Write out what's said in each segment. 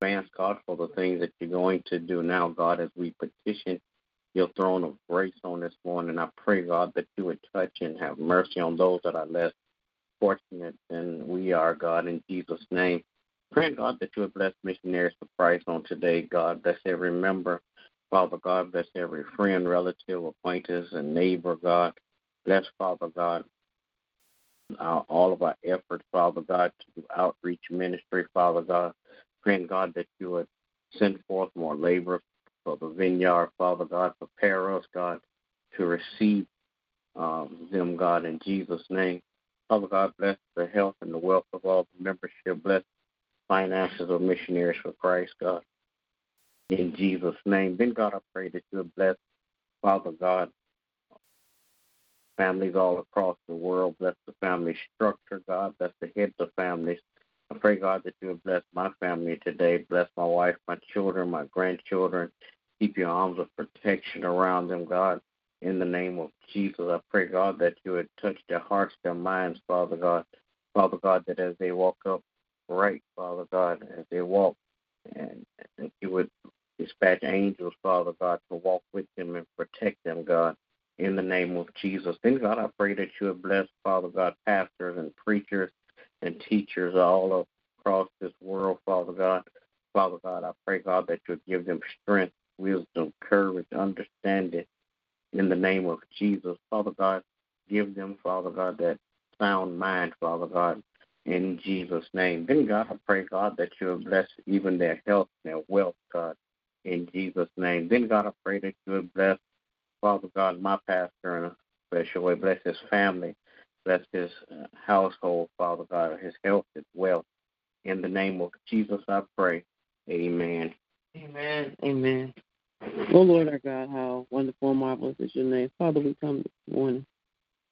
Thanks God for the things that you're going to do now, God, as we petition your throne of grace on this morning. I pray, God, that you would touch and have mercy on those that are less fortunate than we are, God, in Jesus' name. Pray, God, that you would bless missionaries for Christ on today, God. Bless every member, Father God. Bless every friend, relative, acquaintance, and neighbor, God. Bless, Father God, uh, all of our efforts, Father God, to do outreach ministry, Father God. Praying, God, that you would send forth more labor for the vineyard, Father God. Prepare us, God, to receive um, them, God, in Jesus' name. Father God, bless the health and the wealth of all the membership. Bless finances of missionaries for Christ, God. In Jesus' name. Then, God, I pray that you would bless, Father God, families all across the world. Bless the family structure, God. Bless the heads of families. I pray, God, that you would bless my family today. Bless my wife, my children, my grandchildren. Keep your arms of protection around them, God. In the name of Jesus, I pray, God, that you would touch their hearts, their minds, Father God. Father God, that as they walk up right, Father God, as they walk, and that you would dispatch angels, Father God, to walk with them and protect them, God, in the name of Jesus. Then, God, I pray that you would bless, Father God, pastors and preachers and teachers all across this world, Father God. Father God, I pray, God, that you would give them strength, wisdom, courage, understanding in the name of Jesus. Father God, give them, Father God, that sound mind, Father God, in Jesus' name. Then, God, I pray, God, that you would bless even their health and their wealth, God, in Jesus' name. Then, God, I pray that you would bless, Father God, my pastor in a special way. Bless his family. Bless his uh, household, Father God, his health, his wealth. In the name of Jesus, I pray. Amen. Amen. Amen. Oh Lord our God, how wonderful and marvelous is your name. Father, we come this morning,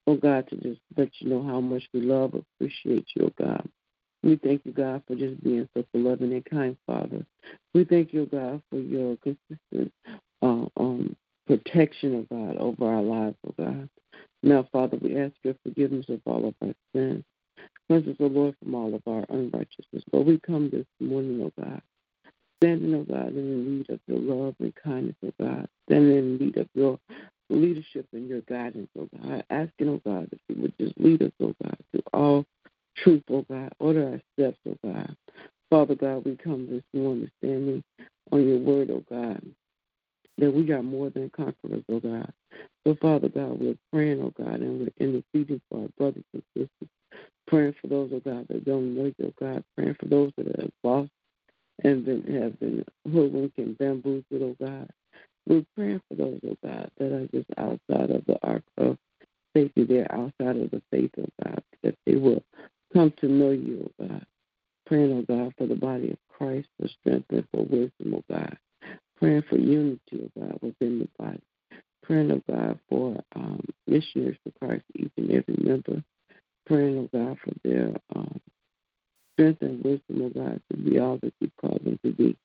oh God, to just let you know how much we love, appreciate you, oh God. We thank you, God, for just being such a loving and kind Father. We thank you, God, for your consistent uh, um, protection, of God, over our lives, oh God. Now, Father, we ask your forgiveness of all of our sins. Cleanse us, O Lord, from all of our unrighteousness. Lord, we come this morning, O God, standing, O God, in need of your love and kindness, O God, standing in need of your leadership and your guidance, O God, asking, O God, that you would just lead us, O God, to all truth, O God, order our steps, O God. Father God, we come this morning standing on your word, O God, that we are more than conquerors, oh God. So, Father God, we're praying, oh God, and we're interceding for our brothers and sisters, praying for those, oh God, that don't know you, oh God, praying for those that are lost and been, have been hoodwinked and bamboozled, oh God. Of God, within the body. Praying, of God, for um, missionaries for Christ, each and every member. Praying, of God, for their um, strength and wisdom, of God, to be all that you call them to be.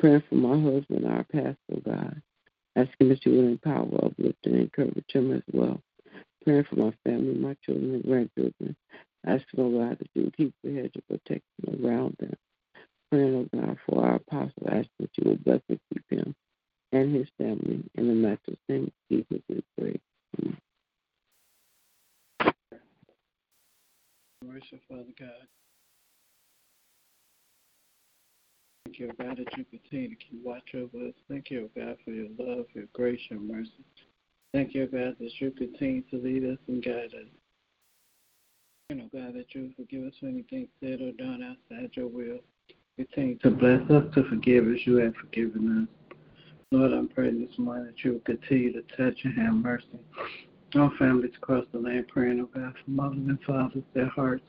Praying for my husband, our pastor, God. Asking that you will empower, uplift, and encourage him as well. Praying for my family, my children, and grandchildren. Asking, oh God, that you keep the hedge of protection around them praying, oh God, for our apostle, asking that you will bless and keep him and his family. In the matchless name of Jesus, we pray. Amen. Mercy, Father God. Thank you, God, that you continue to keep watch over us. Thank you, God, for your love, your grace, your mercy. Thank you, God, that you continue to lead us and guide us. You know, God, that you forgive us for anything said or done outside your will. Continue to bless us to forgive as you have forgiven us. Lord, I'm praying this morning that you will continue to touch and have mercy. on families across the land praying, oh God, for mothers and fathers, their hearts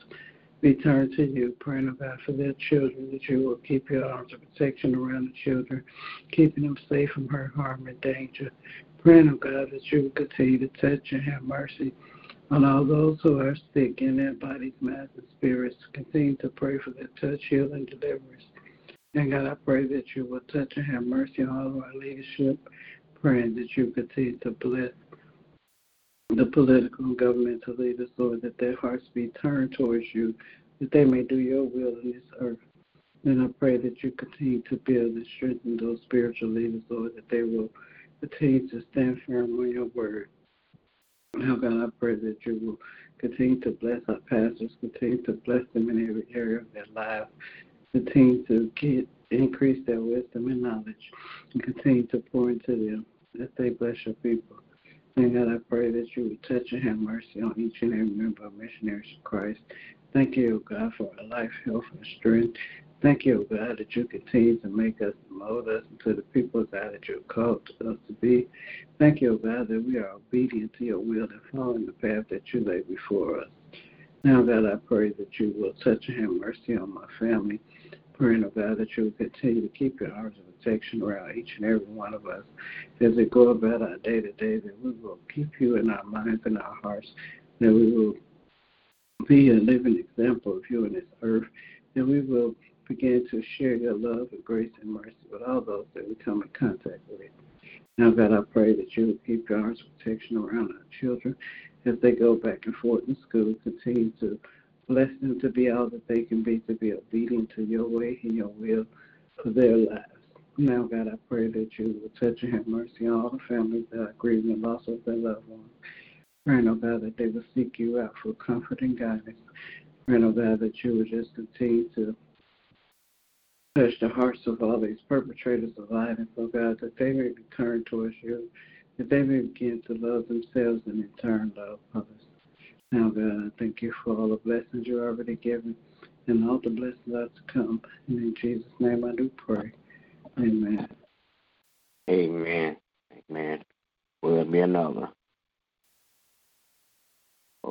be turned to you, praying, oh God, for their children, that you will keep your arms of protection around the children, keeping them safe from hurt, harm, and danger. Praying, oh God, that you will continue to touch and have mercy on all those who are sick in their bodies, minds, and spirits. Continue to pray for their touch, healing, and deliverance. And God, I pray that you will touch and have mercy on all of our leadership, praying that you continue to bless the political and governmental leaders, Lord, that their hearts be turned towards you, that they may do your will in this earth. And I pray that you continue to build and strengthen those spiritual leaders, Lord, that they will continue to stand firm on your word. Now, God, I pray that you will continue to bless our pastors, continue to bless them in every area of their life, continue to get increase their wisdom and knowledge, and continue to pour into them as they bless your people. And God, I pray that you would touch and have mercy on each and every member of Missionaries of Christ. Thank you, God, for our life, health, and strength. Thank you, God, that you continue to make us mold us into the people, God, that you've called us to be. Thank you, God, that we are obedient to your will and following the path that you lay before us. Now, God, I pray that you will touch and have mercy on my family. Praying, oh God, that you will continue to keep your arms of protection around each and every one of us as we go about our day to day, that we will keep you in our minds and our hearts, that we will be a living example of you in this earth, that we will begin to share your love and grace and mercy with all those that we come in contact with. Now, God, I pray that you will keep your protection around our children as they go back and forth in school. Continue to bless them to be all that they can be, to be obedient to your way and your will for their lives. Now, God, I pray that you will touch and have mercy on all the families that are grieving the loss of their loved ones. Praying, oh God, that they will seek you out for comfort and guidance. Praying, oh God, that you will just continue to touch the hearts of all these perpetrators of violence, oh God, that they may be turned towards you, that they may begin to love themselves and in turn love others. Now, God, I thank you for all the blessings you're already given and all the blessings are to come. And in Jesus' name I do pray. Amen. Amen. Amen. Will be another.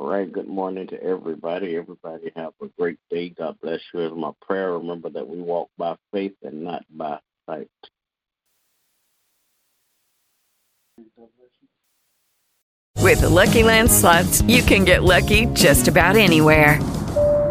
Right. Good morning to everybody. Everybody have a great day. God bless you. As my prayer, remember that we walk by faith and not by sight. With the Lucky Land slots, you can get lucky just about anywhere.